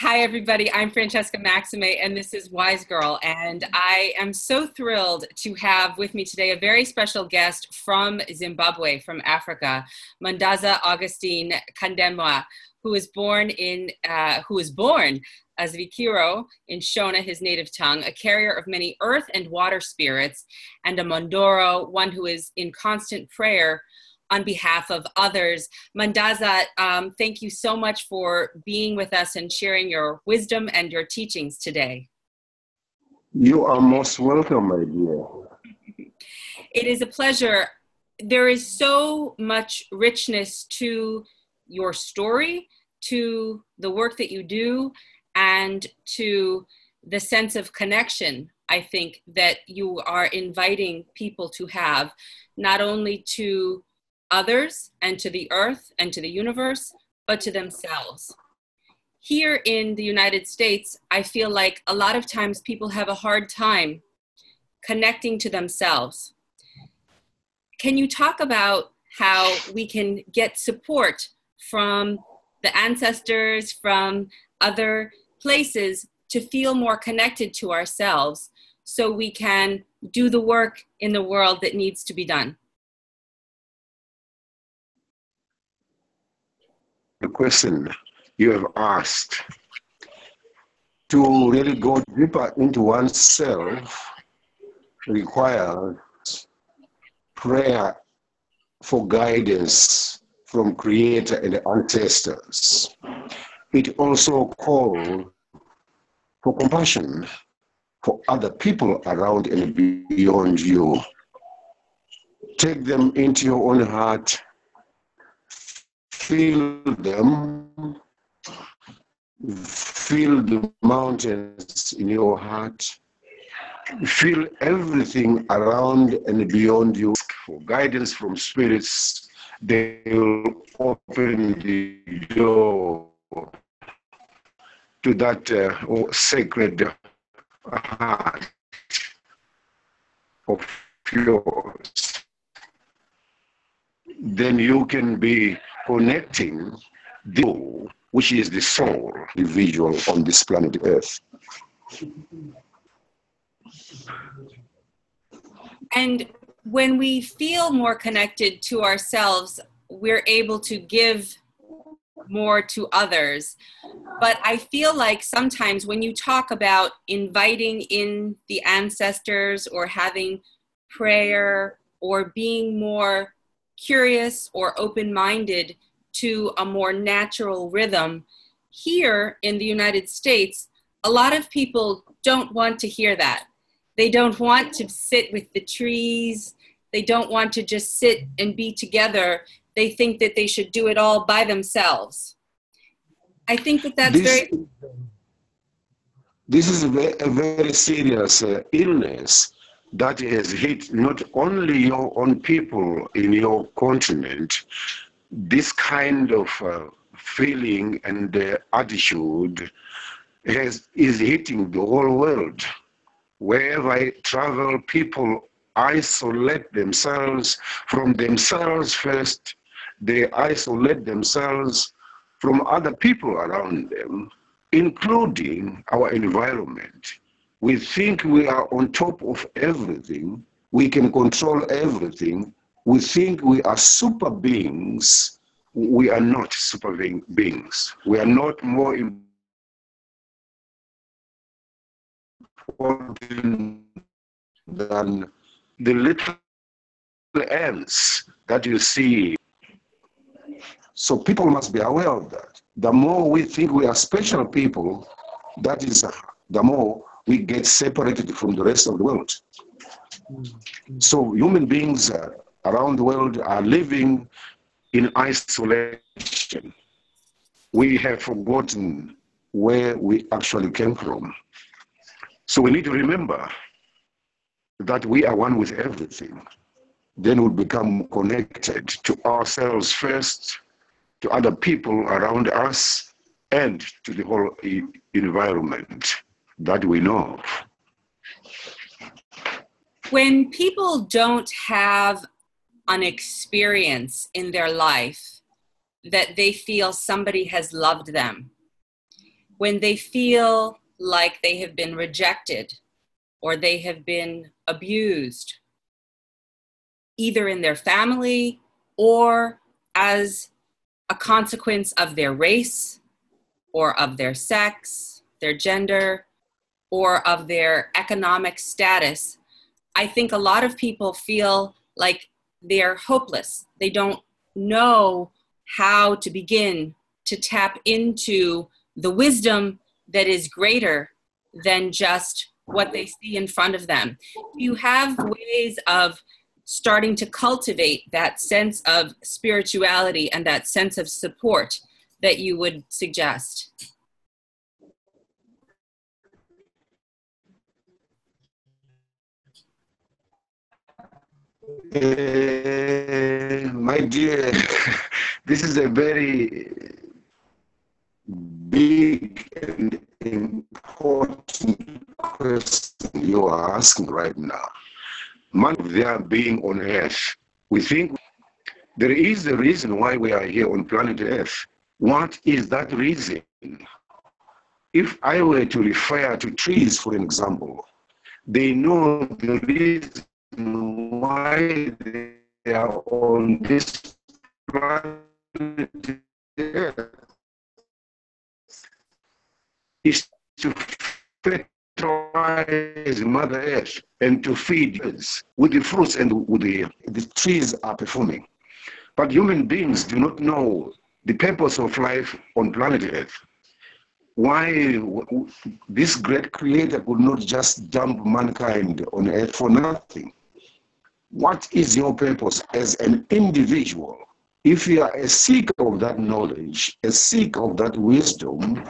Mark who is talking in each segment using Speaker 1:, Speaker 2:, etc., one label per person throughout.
Speaker 1: Hi, everybody. I'm Francesca Maxime, and this is Wise Girl. And I am so thrilled to have with me today a very special guest from Zimbabwe, from Africa, Mandaza Augustine Kandemwa, who was born in, uh, who was born a svikiro in Shona, his native tongue, a carrier of many earth and water spirits, and a Mondoro, one who is in constant prayer on behalf of others. Mandaza, um, thank you so much for being with us and sharing your wisdom and your teachings today.
Speaker 2: You are most welcome, my dear.
Speaker 1: it is a pleasure. There is so much richness to your story, to the work that you do, and to the sense of connection I think that you are inviting people to have, not only to others and to the earth and to the universe, but to themselves. Here in the United States, I feel like a lot of times people have a hard time connecting to themselves. Can you talk about how we can get support from the ancestors, from other places to feel more connected to ourselves so we can do the work in the world that needs to be done?
Speaker 2: The question you have asked to really go deeper into oneself requires prayer for guidance from creator and ancestors. It also calls for compassion for other people around and beyond you. Take them into your own heart feel them, feel the mountains in your heart, feel everything around and beyond you for guidance from spirits. They will open the door to that uh, sacred heart of yours. Then you can be connecting the soul, which is the soul individual on this planet Earth.
Speaker 1: And when we feel more connected to ourselves, we're able to give more to others. But I feel like sometimes when you talk about inviting in the ancestors or having prayer or being more curious or open minded to a more natural rhythm. Here in the United States, a lot of people don't want to hear that. They don't want to sit with the trees. They don't want to just sit and be together. They think that they should do it all by themselves. I think that that's this, very.
Speaker 2: This is a very, a very serious uh, illness that has hit not only your own people in your continent, this kind of uh, feeling and uh, attitude has, is hitting the whole world. Wherever I travel, people isolate themselves from themselves first. They isolate themselves from other people around them, including our environment. We think we are on top of everything, we can control everything. We think we are super beings. We are not super beings. We are not more important than the little ants that you see. So people must be aware of that. The more we think we are special people, that is the more we get separated from the rest of the world. So human beings uh, around the world are living in isolation. We have forgotten where we actually came from. So we need to remember that we are one with everything. Then we become connected to ourselves first, to other people around us, and to the whole environment that we know of.
Speaker 1: When people don't have an experience in their life that they feel somebody has loved them, when they feel like they have been rejected or they have been abused, either in their family or as a consequence of their race or of their sex, their gender, or of their economic status, I think a lot of people feel like they're hopeless. They don't know how to begin to tap into the wisdom that is greater than just what they see in front of them. You have ways of starting to cultivate that sense of spirituality and that sense of support that you would suggest?
Speaker 2: Uh, my dear, this is a very big and important question you are asking right now. Man of being on earth, we think there is a reason why we are here on planet Earth. What is that reason? If I were to refer to trees, for example, they know the reason why they are on this planet is to fertilize Mother Earth and to feed us with the fruits and with the, the trees are performing. But human beings do not know the purpose of life on planet Earth. Why this great creator could not just dump mankind on earth for nothing? What is your purpose as an individual? If you are a seeker of that knowledge, a seeker of that wisdom,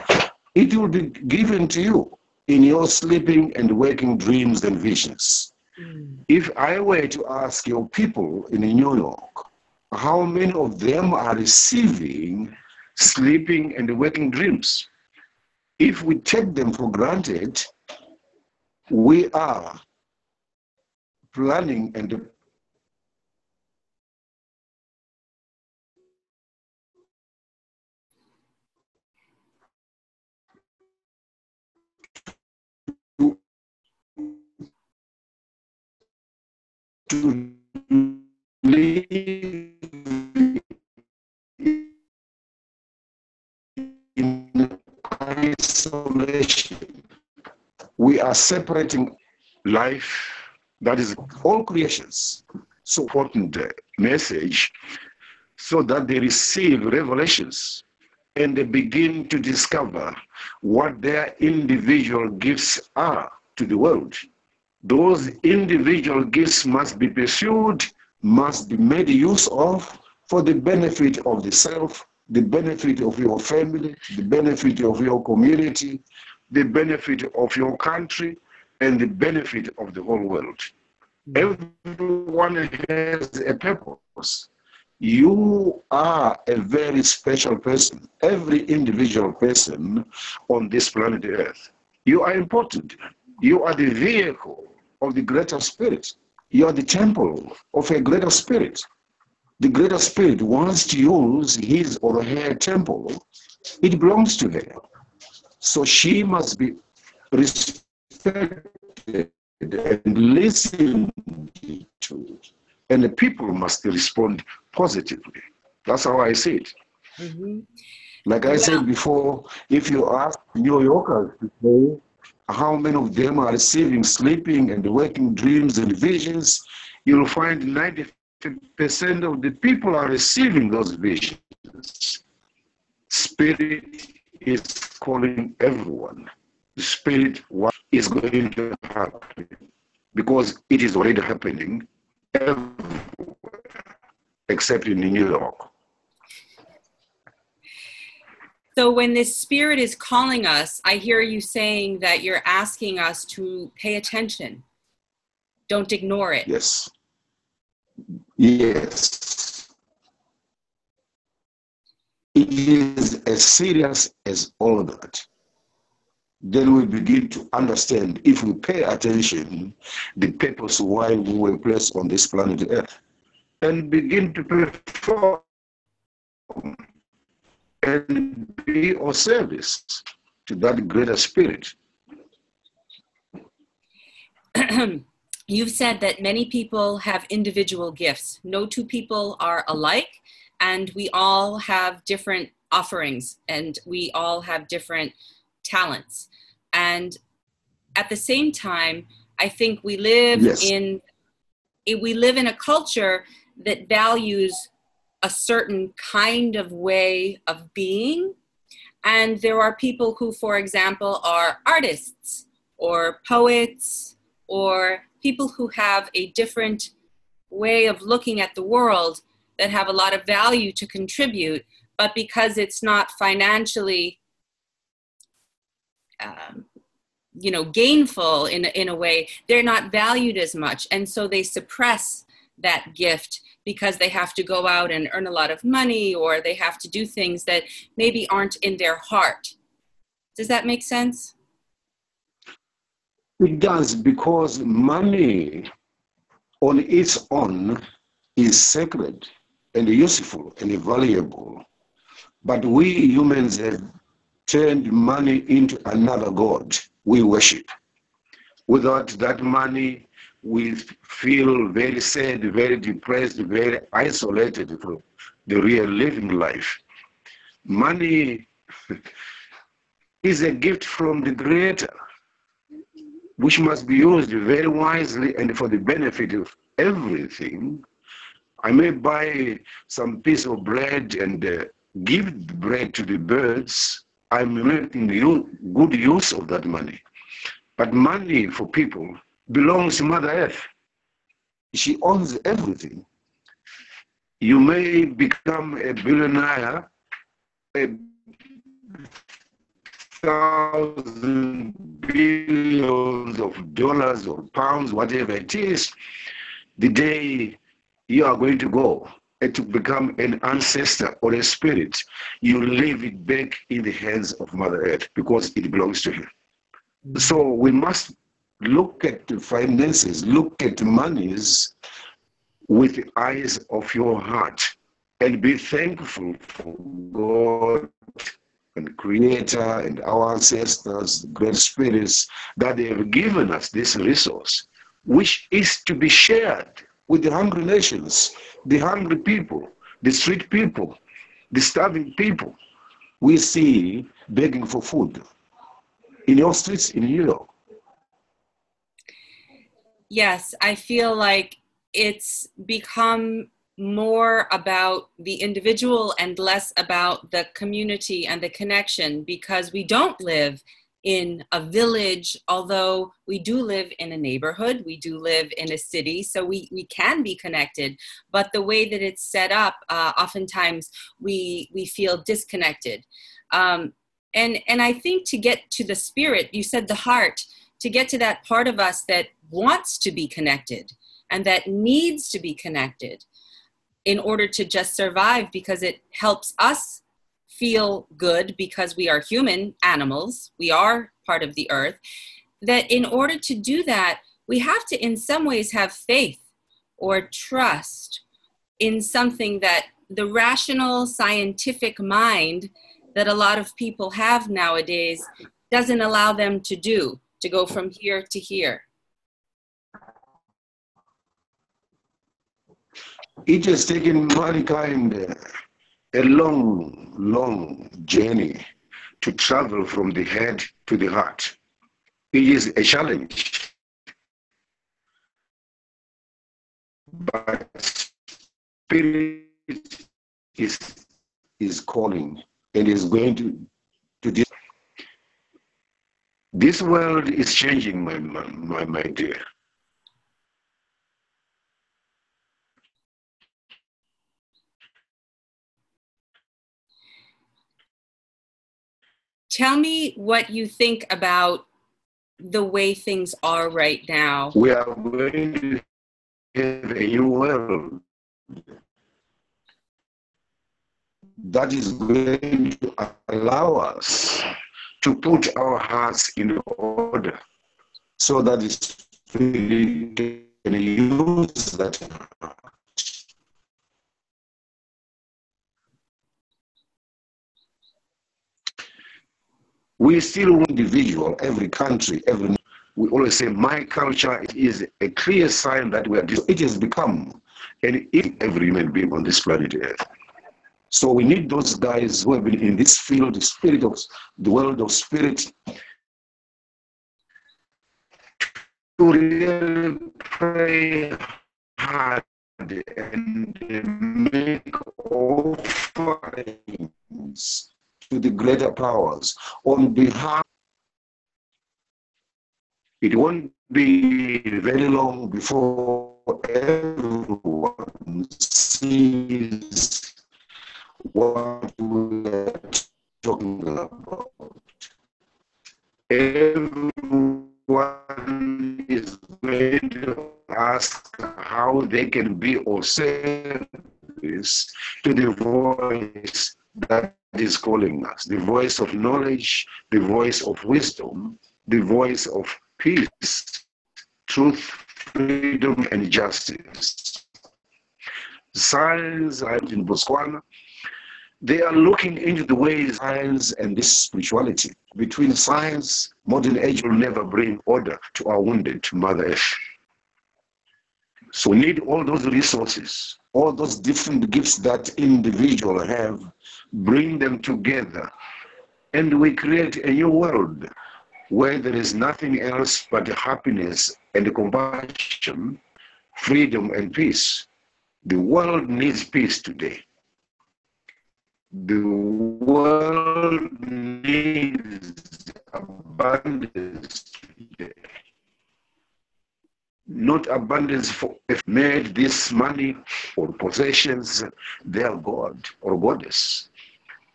Speaker 2: it will be given to you in your sleeping and waking dreams and visions. Mm. If I were to ask your people in New York, how many of them are receiving sleeping and waking dreams? If we take them for granted, we are planning and to live in isolation. We are separating life, that is all creations. So important message so that they receive revelations and they begin to discover what their individual gifts are to the world. Those individual gifts must be pursued, must be made use of for the benefit of the self, the benefit of your family, the benefit of your community, the benefit of your country, and the benefit of the whole world. Hmm. Everyone has a purpose. You are a very special person, every individual person on this planet Earth. You are important. You are the vehicle of the greater spirit. You are the temple of a greater spirit. The greater spirit wants to use his or her temple. It belongs to her. So she must be respected and listened to. And the people must respond positively. That's how I see it. Mm-hmm. Like I said before, if you ask New Yorkers today, how many of them are receiving sleeping and waking dreams and visions, you'll find 90% of the people are receiving those visions. Spirit is calling everyone. The Spirit what is going to happen because it is already happening except in New York.
Speaker 1: So when this spirit is calling us, I hear you saying that you're asking us to pay attention. Don't ignore it.
Speaker 2: Yes. Yes. It is as serious as all that. Then we begin to understand, if we pay attention, the purpose why we were placed on this planet Earth, and begin to perform and be of service to that greater spirit.
Speaker 1: You've said that many people have individual gifts. No two people are alike, and we all have different offerings and we all have different talents. And at the same time, I think we live yes. in we live in a culture that values a certain kind of way of being. And there are people who, for example, are artists or poets or people who have a different way of looking at the world that have a lot of value to contribute, but because it's not financially um, you know gainful in in a way they're not valued as much. And so they suppress that gift because they have to go out and earn a lot of money or they have to do things that maybe aren't in their heart. Does that make sense?
Speaker 2: It does because money on its own is sacred and useful and valuable. But we humans have turned money into another god we worship. Without that money, we feel very sad, very depressed, very isolated from the real living life. Money is a gift from the Creator, which must be used very wisely and for the benefit of everything. I may buy some piece of bread and uh, give bread to the birds, I'm making good use of that money. But money for people belongs to Mother Earth. She owns everything. You may become a billionaire, a thousand billions of dollars or pounds, whatever it is, the day you are going to go to become an ancestor or a spirit, you leave it back in the hands of Mother Earth because it belongs to her. So we must look at the finances, look at monies with the eyes of your heart and be thankful for God and Creator and our ancestors, great spirits, that they have given us this resource, which is to be shared with the hungry nations, the hungry people, the street people, the starving people. We see begging for food in your streets in York.
Speaker 1: Yes, I feel like it's become more about the individual and less about the community and the connection because we don't live in a village, although we do live in a neighborhood, we do live in a city, so we, we can be connected. But the way that it's set up, uh, oftentimes we, we feel disconnected. Um, and, and I think to get to the spirit, you said the heart, to get to that part of us that wants to be connected and that needs to be connected in order to just survive because it helps us feel good because we are human animals, we are part of the earth, that in order to do that, we have to, in some ways, have faith or trust in something that the rational scientific mind that a lot of people have nowadays doesn't allow them to do, to go from here to here.
Speaker 2: It has taken mankind a long, long journey to travel from the head to the heart. It is a challenge. But spirit is, is calling and is going to, to this. This world is changing, my, my, my dear.
Speaker 1: Tell me what you think about the way things are right now.
Speaker 2: We are going to have a new world that is going to allow us to put our hearts in order so that the can use that We still individual, every country, every we always say my culture is a clear sign that we are it has become and every human being on this planet earth. So we need those guys who have been in this field the spirit of the world of spirit to really pray hard and make offerings to the greater powers on behalf it won't be very long before everyone sees what we're talking about. Everyone is going to ask how they can be of service to the voice that is calling us, the voice of knowledge, the voice of wisdom, the voice of peace, truth, freedom, and justice. Science in Botswana, they are looking into the ways science and this spirituality. Between science, modern age will never bring order to our wounded, to Mother Earth. So we need all those resources, all those different gifts that individual have, bring them together, and we create a new world where there is nothing else but happiness and compassion, freedom and peace. The world needs peace today. The world needs abundance today. Not abundance for if made this money or possessions their God or goddess.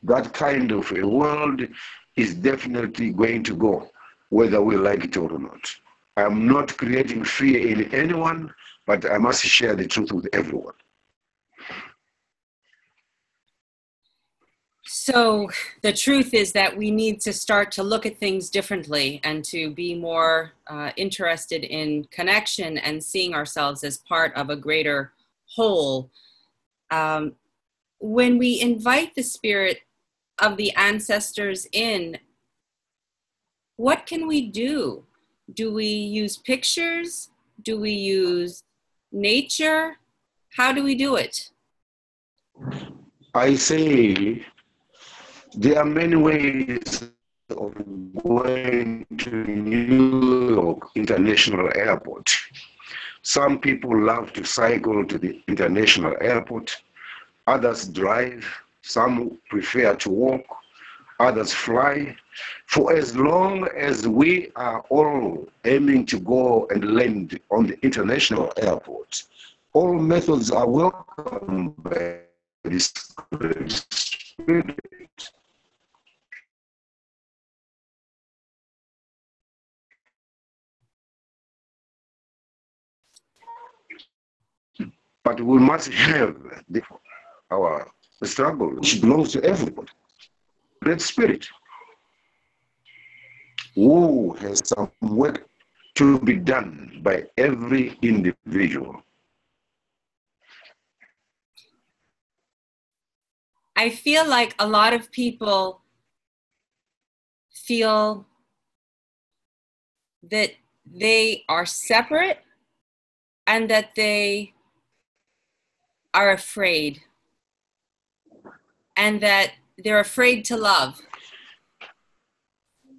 Speaker 2: That kind of a world is definitely going to go whether we like it or not. I'm not creating fear in anyone, but I must share the truth with everyone.
Speaker 1: So, the truth is that we need to start to look at things differently and to be more uh, interested in connection and seeing ourselves as part of a greater whole. Um, when we invite the spirit of the ancestors in, what can we do? Do we use pictures? Do we use nature? How do we do it?
Speaker 2: I say there are many ways of going to New York International Airport. Some people love to cycle to the international airport, others drive, some prefer to walk, others fly. For as long as we are all aiming to go and land on the international airport, all methods are welcome by this spirit. But we must have our struggle, which belongs to everybody. Great Spirit, who has some work to be done by every individual.
Speaker 1: I feel like a lot of people feel that they are separate and that they are afraid and that they're afraid to love.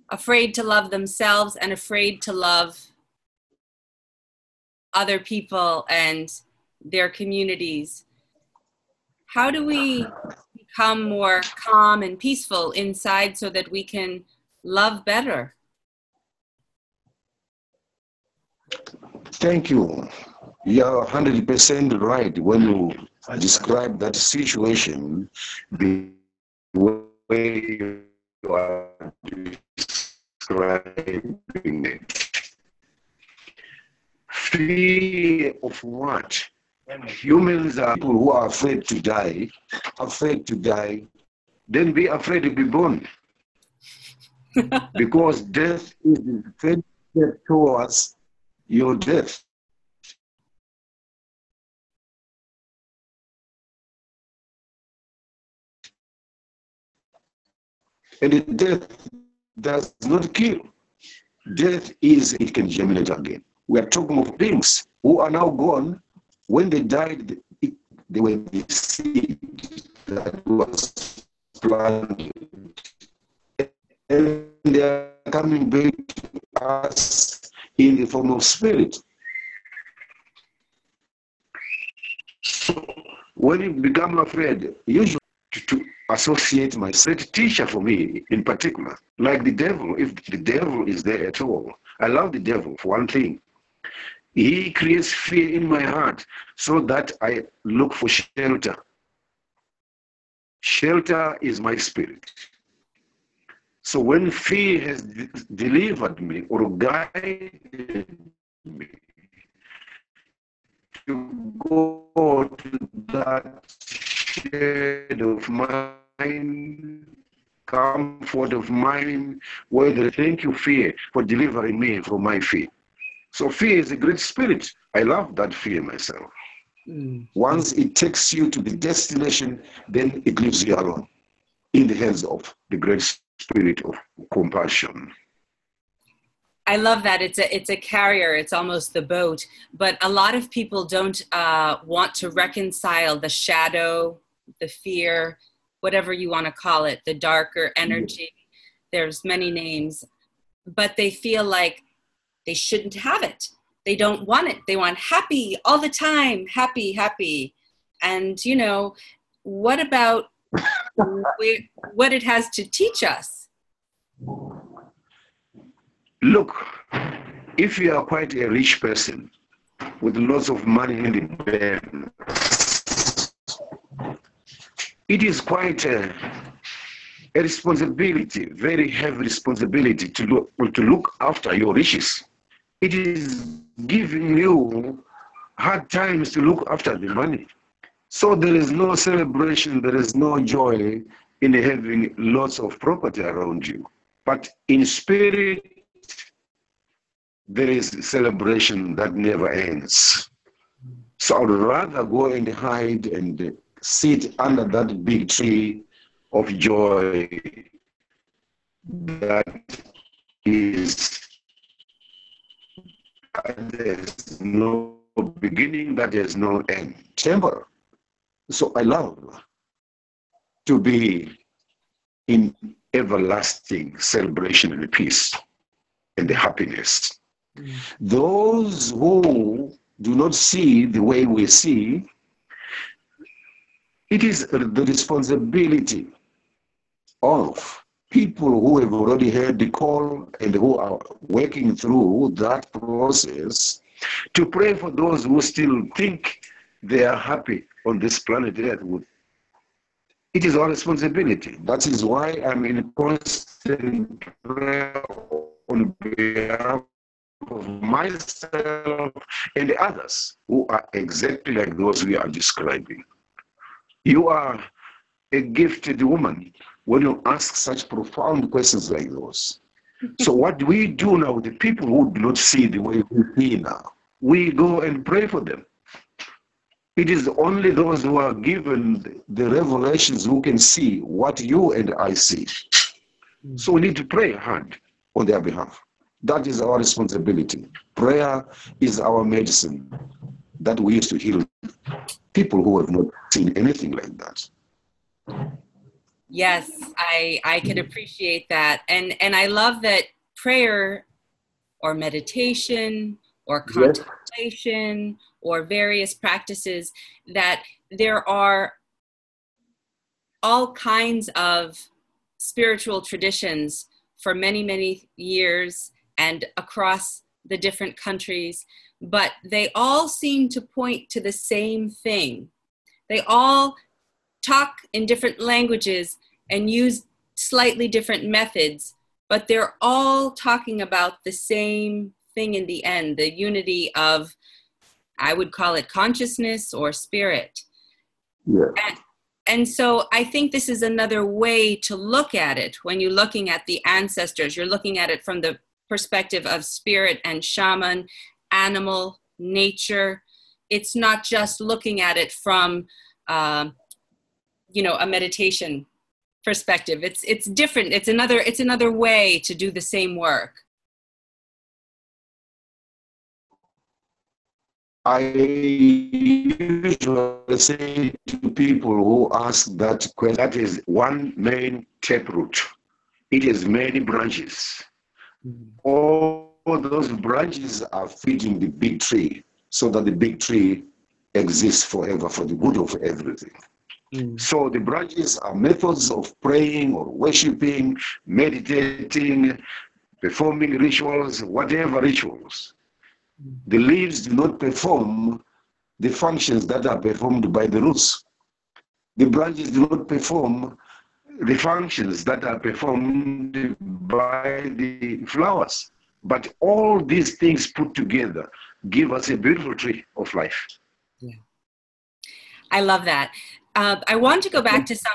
Speaker 1: Afraid to love themselves and afraid to love other people and their communities. How do we become more calm and peaceful inside so that we can love better?
Speaker 2: Thank you you're 100% right when you describe that situation the way you are describing it. Fear of what? Humans are people who are afraid to die, afraid to die, then be afraid to be born. because death is the first step towards your death. And death does not kill. Death is, it can germinate again. We are talking of beings who are now gone. When they died, they were the seed that was planted. And they are coming back to us in the form of spirit. So when you become afraid, usually to associate my set teacher for me in particular, like the devil, if the devil is there at all. I love the devil for one thing. He creates fear in my heart so that I look for shelter. Shelter is my spirit. So when fear has de- delivered me or guided me to go to that shade of mine, comfort of mine, where they thank you, fear, for delivering me from my fear. So fear is a great spirit. I love that fear myself. Mm. Once it takes you to the destination, then it leaves you alone in the hands of the great spirit of compassion.
Speaker 1: I love that it's a it's a carrier. It's almost the boat, but a lot of people don't uh, want to reconcile the shadow, the fear, whatever you want to call it, the darker mm-hmm. energy. There's many names, but they feel like they shouldn't have it. They don't want it. They want happy all the time, happy, happy. And you know, what about what it has to teach us?
Speaker 2: Look, if you are quite a rich person with lots of money in the bank, it is quite a, a responsibility, very heavy responsibility to look, to look after your riches. It is giving you hard times to look after the money. So there is no celebration, there is no joy in having lots of property around you. But in spirit, there is celebration that never ends. So I would rather go and hide and sit under that big tree of joy that is there's no beginning, that no end. Temporal. So I love to be in everlasting celebration and peace and the happiness. Mm. Those who do not see the way we see it is the responsibility of people who have already heard the call and who are working through that process to pray for those who still think they are happy on this planet Earth. It is our responsibility. That is why I'm in constant prayer on behalf of myself and the others who are exactly like those we are describing. You are a gifted woman when you ask such profound questions like those. so, what do we do now with the people who do not see the way we see now? We go and pray for them. It is only those who are given the revelations who can see what you and I see. So, we need to pray hard on their behalf. That is our responsibility. Prayer is our medicine that we use to heal people who have not seen anything like that.
Speaker 1: Yes, I I can appreciate that, and and I love that prayer, or meditation, or contemplation, yes. or various practices that there are all kinds of spiritual traditions for many many years and across the different countries but they all seem to point to the same thing. They all talk in different languages and use slightly different methods, but they're all talking about the same thing in the end the unity of, I would call it consciousness or spirit.
Speaker 2: Yeah.
Speaker 1: And, and so I think this is another way to look at it when you're looking at the ancestors. You're looking at it from the perspective of spirit and shaman animal, nature. It's not just looking at it from, uh, you know, a meditation perspective. It's it's different. It's another it's another way to do the same work.
Speaker 2: I usually say to people who ask that question, that is one main taproot. It has many branches. Mm-hmm. All those branches are feeding the big tree so that the big tree exists forever for the good of everything. Mm. So the branches are methods of praying or worshiping, meditating, performing rituals, whatever rituals. Mm. The leaves do not perform the functions that are performed by the roots. The branches do not perform the functions that are performed by the flowers. But all these things put together give us a beautiful tree of life.
Speaker 1: Yeah. I love that. Uh, I want to go back to some.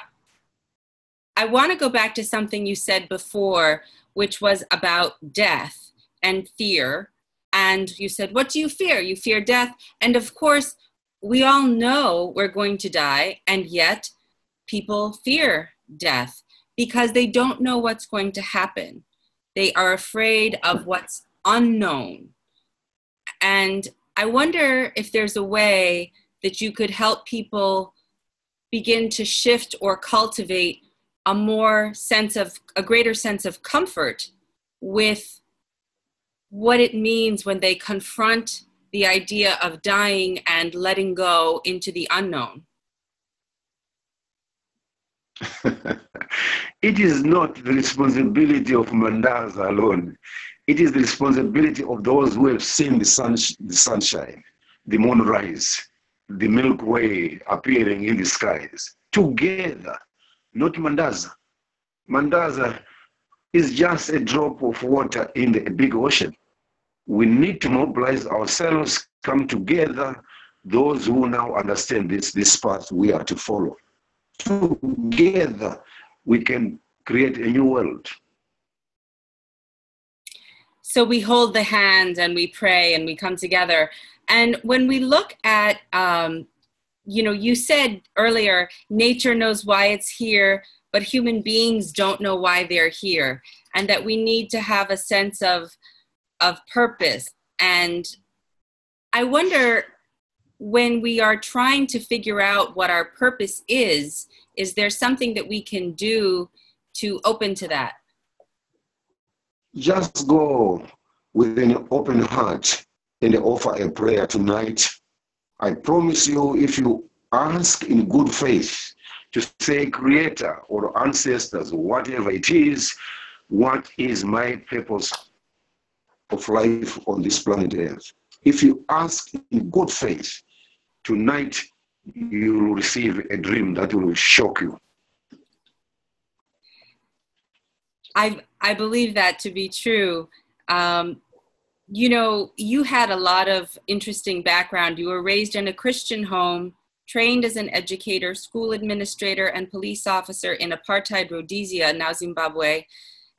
Speaker 1: I want to go back to something you said before, which was about death and fear. And you said, What do you fear? You fear death. And of course, we all know we're going to die, and yet people fear death because they don't know what's going to happen. They are afraid of what's unknown. And I wonder if there's a way that you could help people begin to shift or cultivate a more sense of a greater sense of comfort with what it means when they confront the idea of dying and letting go into the unknown
Speaker 2: it is not the responsibility of mandaza alone it is the responsibility of those who have seen the, sun, the sunshine the moon rise the Milky Way appearing in the skies together, not Mandaza. Mandaza is just a drop of water in the big ocean. We need to mobilize ourselves, come together, those who now understand this, this path we are to follow. Together, we can create a new world.
Speaker 1: So we hold the hand and we pray and we come together. And when we look at, um, you know, you said earlier, nature knows why it's here, but human beings don't know why they're here, and that we need to have a sense of of purpose. And I wonder when we are trying to figure out what our purpose is, is there something that we can do to open to that?
Speaker 2: Just go with an open heart and offer a prayer tonight. I promise you, if you ask in good faith to say, Creator or ancestors, whatever it is, what is my purpose of life on this planet Earth? If you ask in good faith, tonight you will receive a dream that will shock you.
Speaker 1: I, I believe that to be true. Um, you know, you had a lot of interesting background. You were raised in a Christian home, trained as an educator, school administrator, and police officer in apartheid Rhodesia, now Zimbabwe.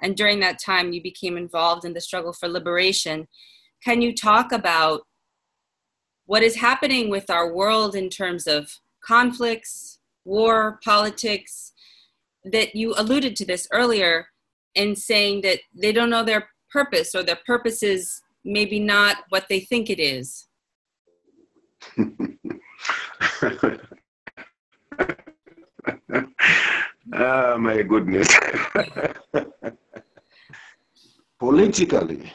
Speaker 1: And during that time, you became involved in the struggle for liberation. Can you talk about what is happening with our world in terms of conflicts, war, politics? That you alluded to this earlier in saying that they don't know their purpose or their purpose is maybe not what they think it is?
Speaker 2: oh my goodness. Politically,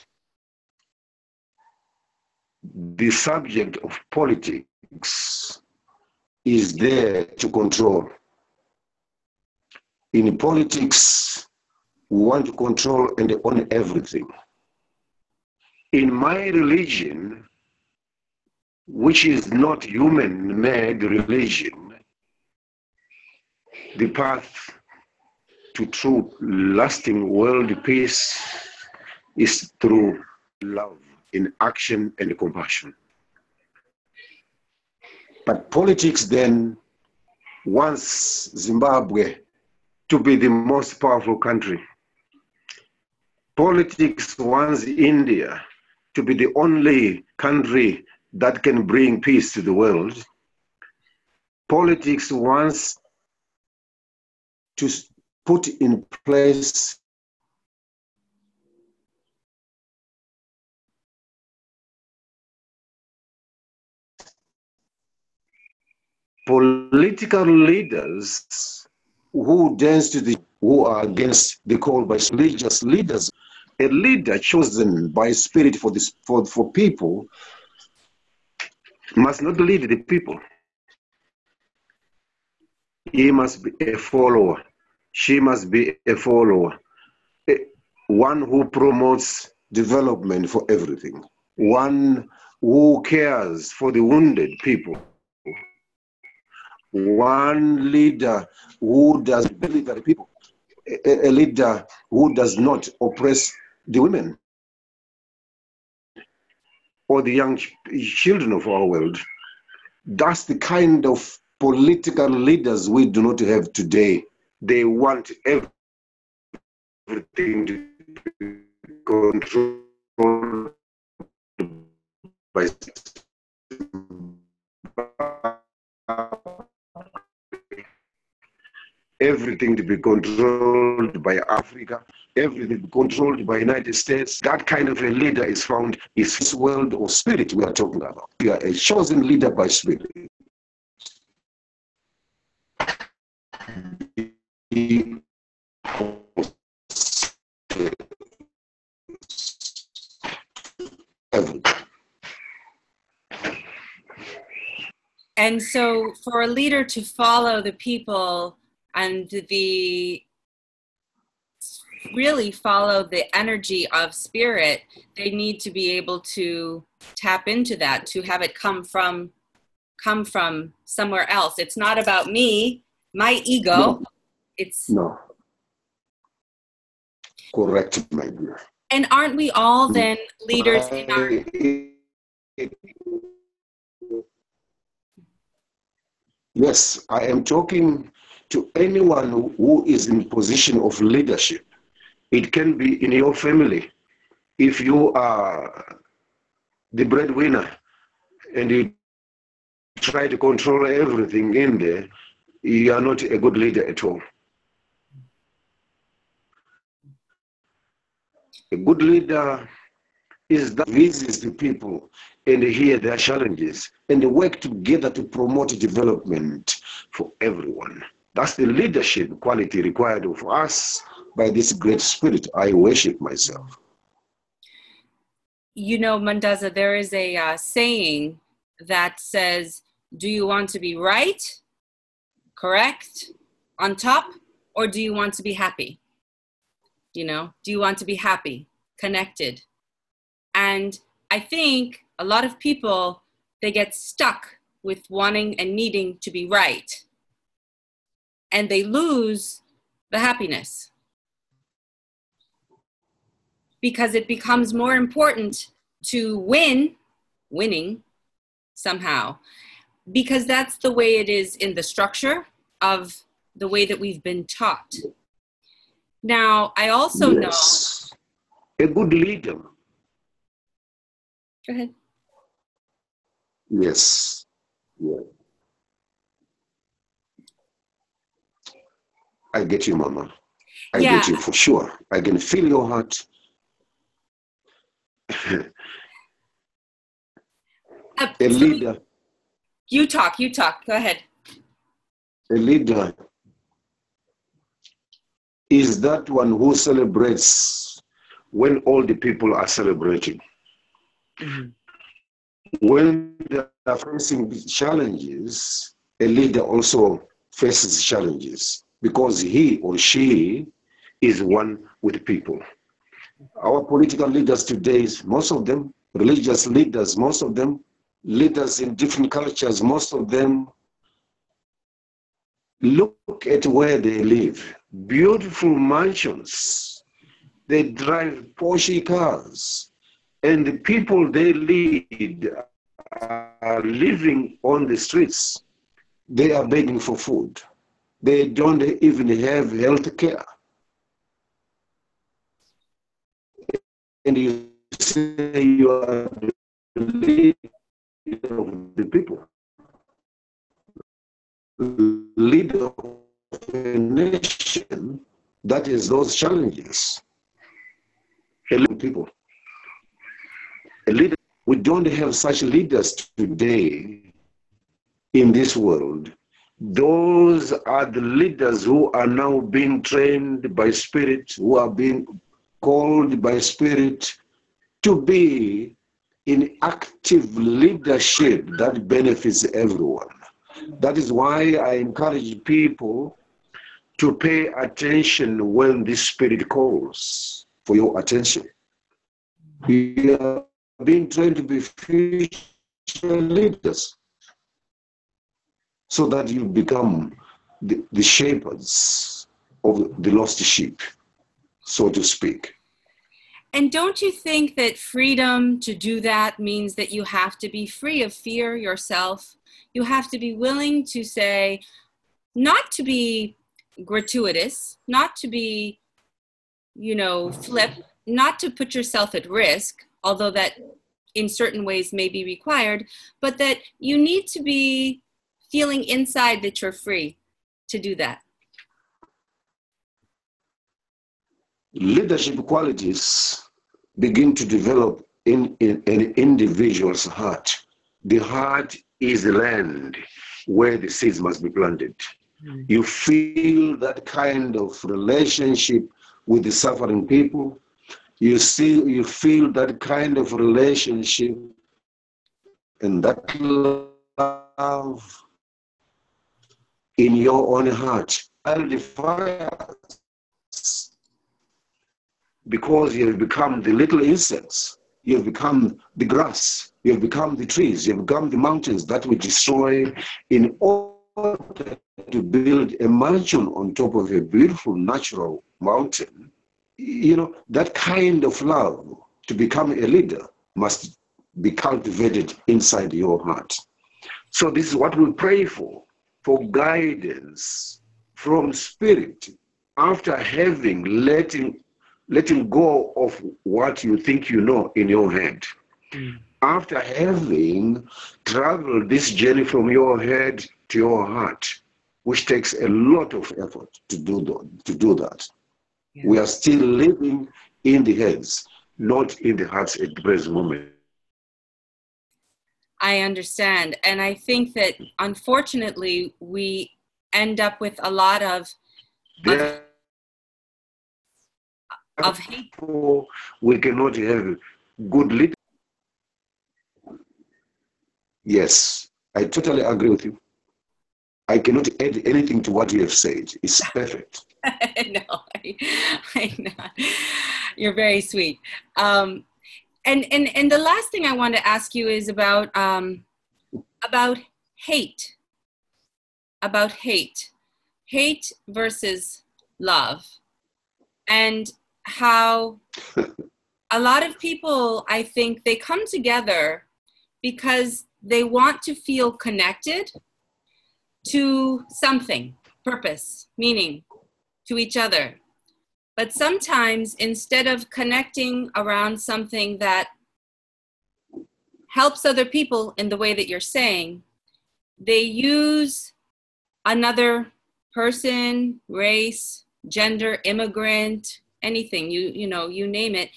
Speaker 2: the subject of politics is there to control. In politics, we want to control and own everything in my religion, which is not human made religion, the path to true lasting world peace is through love in action and compassion. But politics then wants Zimbabwe to be the most powerful country. Politics wants India to be the only country that can bring peace to the world. Politics wants to put in place political leaders who dance to the who are against the call by religious leaders a leader chosen by spirit for this for, for people must not lead the people. He must be a follower. She must be a follower. One who promotes development for everything. One who cares for the wounded people one leader who does deliver the people, a, a leader who does not oppress the women or the young children of our world. That's the kind of political leaders we do not have today. They want everything to be controlled by everything to be controlled by Africa, everything controlled by United States. That kind of a leader is found is this world or spirit we are talking about. We are a chosen leader by spirit.
Speaker 1: And so, for a leader to follow the people and the really follow the energy of spirit they need to be able to tap into that to have it come from come from somewhere else. It's not about me my ego.
Speaker 2: No.
Speaker 1: it's
Speaker 2: no. Correct my dear.
Speaker 1: And aren't we all mm-hmm. then leaders in our
Speaker 2: yes i am talking to anyone who is in position of leadership. It can be in your family. If you are the breadwinner and you try to control everything in there, you are not a good leader at all. A good leader is that visits the people and hear their challenges and work together to promote development for everyone. That's the leadership quality required of us by this great spirit. I worship myself.
Speaker 1: You know, Mandaza, there is a uh, saying that says, Do you want to be right, correct, on top, or do you want to be happy? You know, do you want to be happy, connected? And I think a lot of people, they get stuck with wanting and needing to be right and they lose the happiness because it becomes more important to win, winning somehow, because that's the way it is in the structure of the way that we've been taught. Now, I also yes.
Speaker 2: know. A good leader.
Speaker 1: Go ahead.
Speaker 2: Yes. Yeah. I get you, Mama. I yeah. get you for sure. I can feel your heart.
Speaker 1: Uh, a leader. You talk, you talk. Go ahead.
Speaker 2: A leader is that one who celebrates when all the people are celebrating. Mm-hmm. When they are facing challenges, a leader also faces challenges because he or she is one with people. Our political leaders today, most of them, religious leaders, most of them, leaders in different cultures, most of them, look at where they live. Beautiful mansions. They drive Porsche cars. And the people they lead are living on the streets. They are begging for food. They don't even have health care. And you say you are the leader of the people, leader of a nation, that is those challenges. Hello, people. A leader, we don't have such leaders today in this world. Those are the leaders who are now being trained by Spirit, who are being called by Spirit to be in active leadership that benefits everyone. That is why I encourage people to pay attention when the Spirit calls for your attention. We are being trained to be future leaders so that you become the, the shepherds of the lost sheep, so to speak.
Speaker 1: And don't you think that freedom to do that means that you have to be free of fear yourself? You have to be willing to say, not to be gratuitous, not to be, you know, flip, not to put yourself at risk, although that in certain ways may be required, but that you need to be feeling inside that you're free to do that.
Speaker 2: Leadership qualities begin to develop in, in an individual's heart. The heart is the land where the seeds must be planted. Mm. You feel that kind of relationship with the suffering people. You see, you feel that kind of relationship and that love in your own heart. And the fire because you have become the little insects, you have become the grass, you have become the trees, you have become the mountains that we destroy in order to build a mansion on top of a beautiful natural mountain. You know, that kind of love to become a leader must be cultivated inside your heart. So, this is what we pray for for guidance from spirit after having letting letting go of what you think you know in your head. Mm. After having traveled this journey from your head to your heart, which takes a lot of effort to do that, to do that. Yeah. We are still living in the heads, not in the hearts at the present moment.
Speaker 1: I understand. And I think that unfortunately, we end up with a lot of.
Speaker 2: Yeah of hate. We cannot have good leaders. Yes, I totally agree with you. I cannot add anything to what you have said. It's perfect.
Speaker 1: no, I, I know. You're very sweet. Um, and, and, and the last thing I want to ask you is about, um, about hate. About hate. Hate versus love. And how a lot of people, I think, they come together because they want to feel connected to something, purpose, meaning, to each other. But sometimes instead of connecting around something that helps other people in the way that you're saying, they use another person, race, gender, immigrant, anything you you know you name it.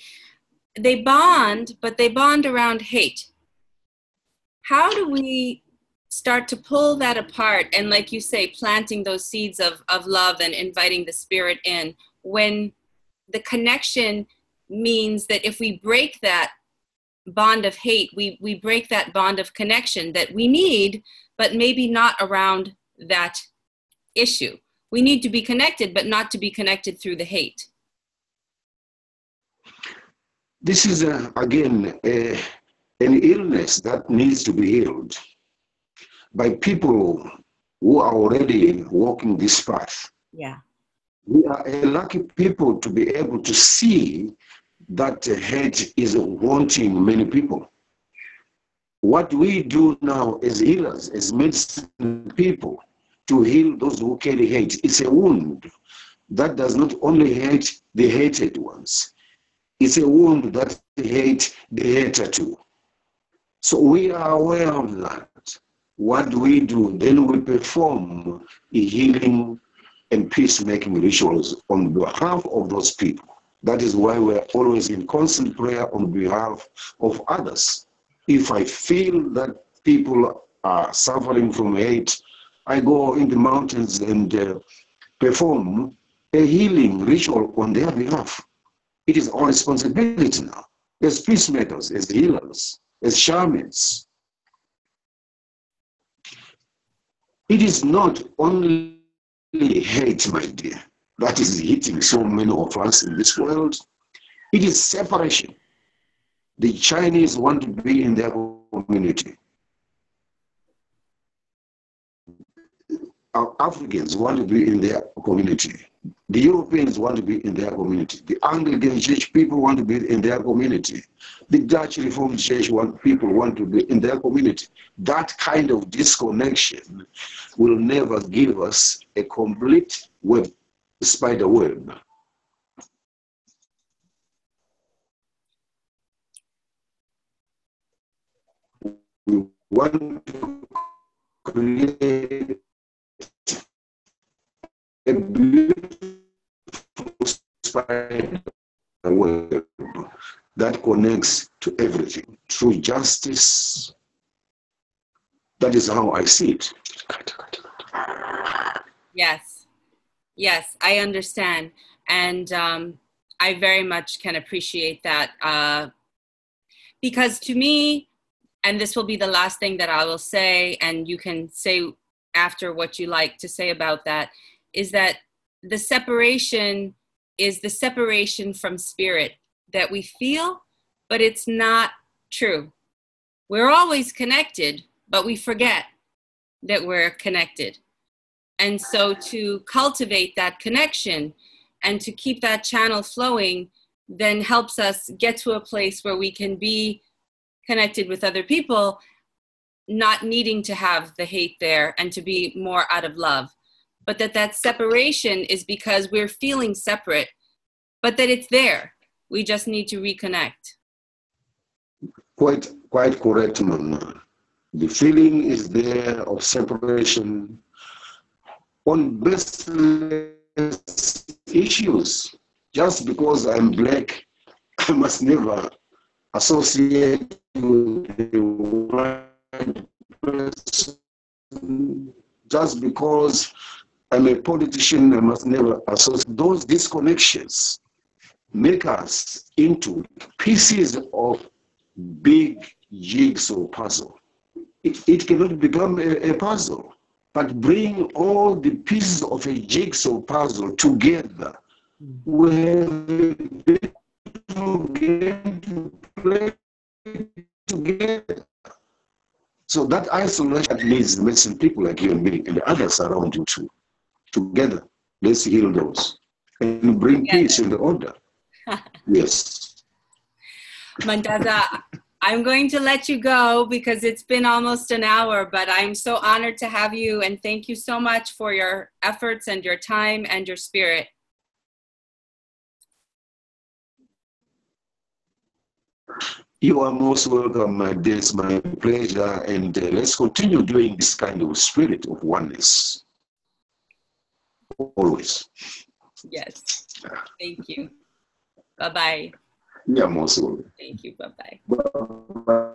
Speaker 1: They bond but they bond around hate. How do we start to pull that apart and like you say planting those seeds of, of love and inviting the spirit in when the connection means that if we break that bond of hate we we break that bond of connection that we need but maybe not around that issue we need to be connected but not to be connected through the hate
Speaker 2: this is, a, again, a, an illness that needs to be healed by people who are already walking this path.
Speaker 1: Yeah.
Speaker 2: We are a lucky people to be able to see that hate is haunting many people. What we do now as healers, as medicine people, to heal those who carry hate, it's a wound that does not only hate the hated ones, it's a wound that hate the hater too. So we are aware of that. What we do? Then we perform a healing and peacemaking rituals on behalf of those people. That is why we're always in constant prayer on behalf of others. If I feel that people are suffering from hate, I go in the mountains and uh, perform a healing ritual on their behalf. It is our responsibility now as peacemakers, as healers, as shamans. It is not only hate, my dear, that is hitting so many of us in this world. It is separation. The Chinese want to be in their community. Africans want to be in their community. The Europeans want to be in their community. The Anglican Church people want to be in their community. The Dutch Reformed Church want, people want to be in their community. That kind of disconnection will never give us a complete web, spider web. We want to create a beautiful spider web that connects to everything through justice. That is how I see it.
Speaker 1: Yes, yes, I understand. And um, I very much can appreciate that. Uh, because to me, and this will be the last thing that I will say, and you can say after what you like to say about that, is that the separation is the separation from spirit that we feel, but it's not true. We're always connected, but we forget that we're connected. And so to cultivate that connection and to keep that channel flowing then helps us get to a place where we can be connected with other people, not needing to have the hate there and to be more out of love. But that that separation is because we're feeling separate, but that it's there. We just need to reconnect.
Speaker 2: Quite, quite correct, Mama. The feeling is there of separation on baseless issues. Just because I'm black, I must never associate with the white person. Just because I'm a politician, I must never associate. Those disconnections make us into pieces of big jigsaw puzzle. It, it cannot become a, a puzzle but bring all the pieces of a jigsaw puzzle together where to play together. So that isolation leads missing people like you and me and the others around you too. Together, let's heal those and bring together. peace in the order. yes.
Speaker 1: Mandaza, I'm going to let you go because it's been almost an hour, but I'm so honored to have you and thank you so much for your efforts and your time and your spirit.
Speaker 2: You are most welcome, my dear. It's my pleasure. And uh, let's continue doing this kind of spirit of oneness. Always.
Speaker 1: Yes. Thank you. Bye bye.
Speaker 2: Yeah, most welcome.
Speaker 1: Thank you. Bye bye.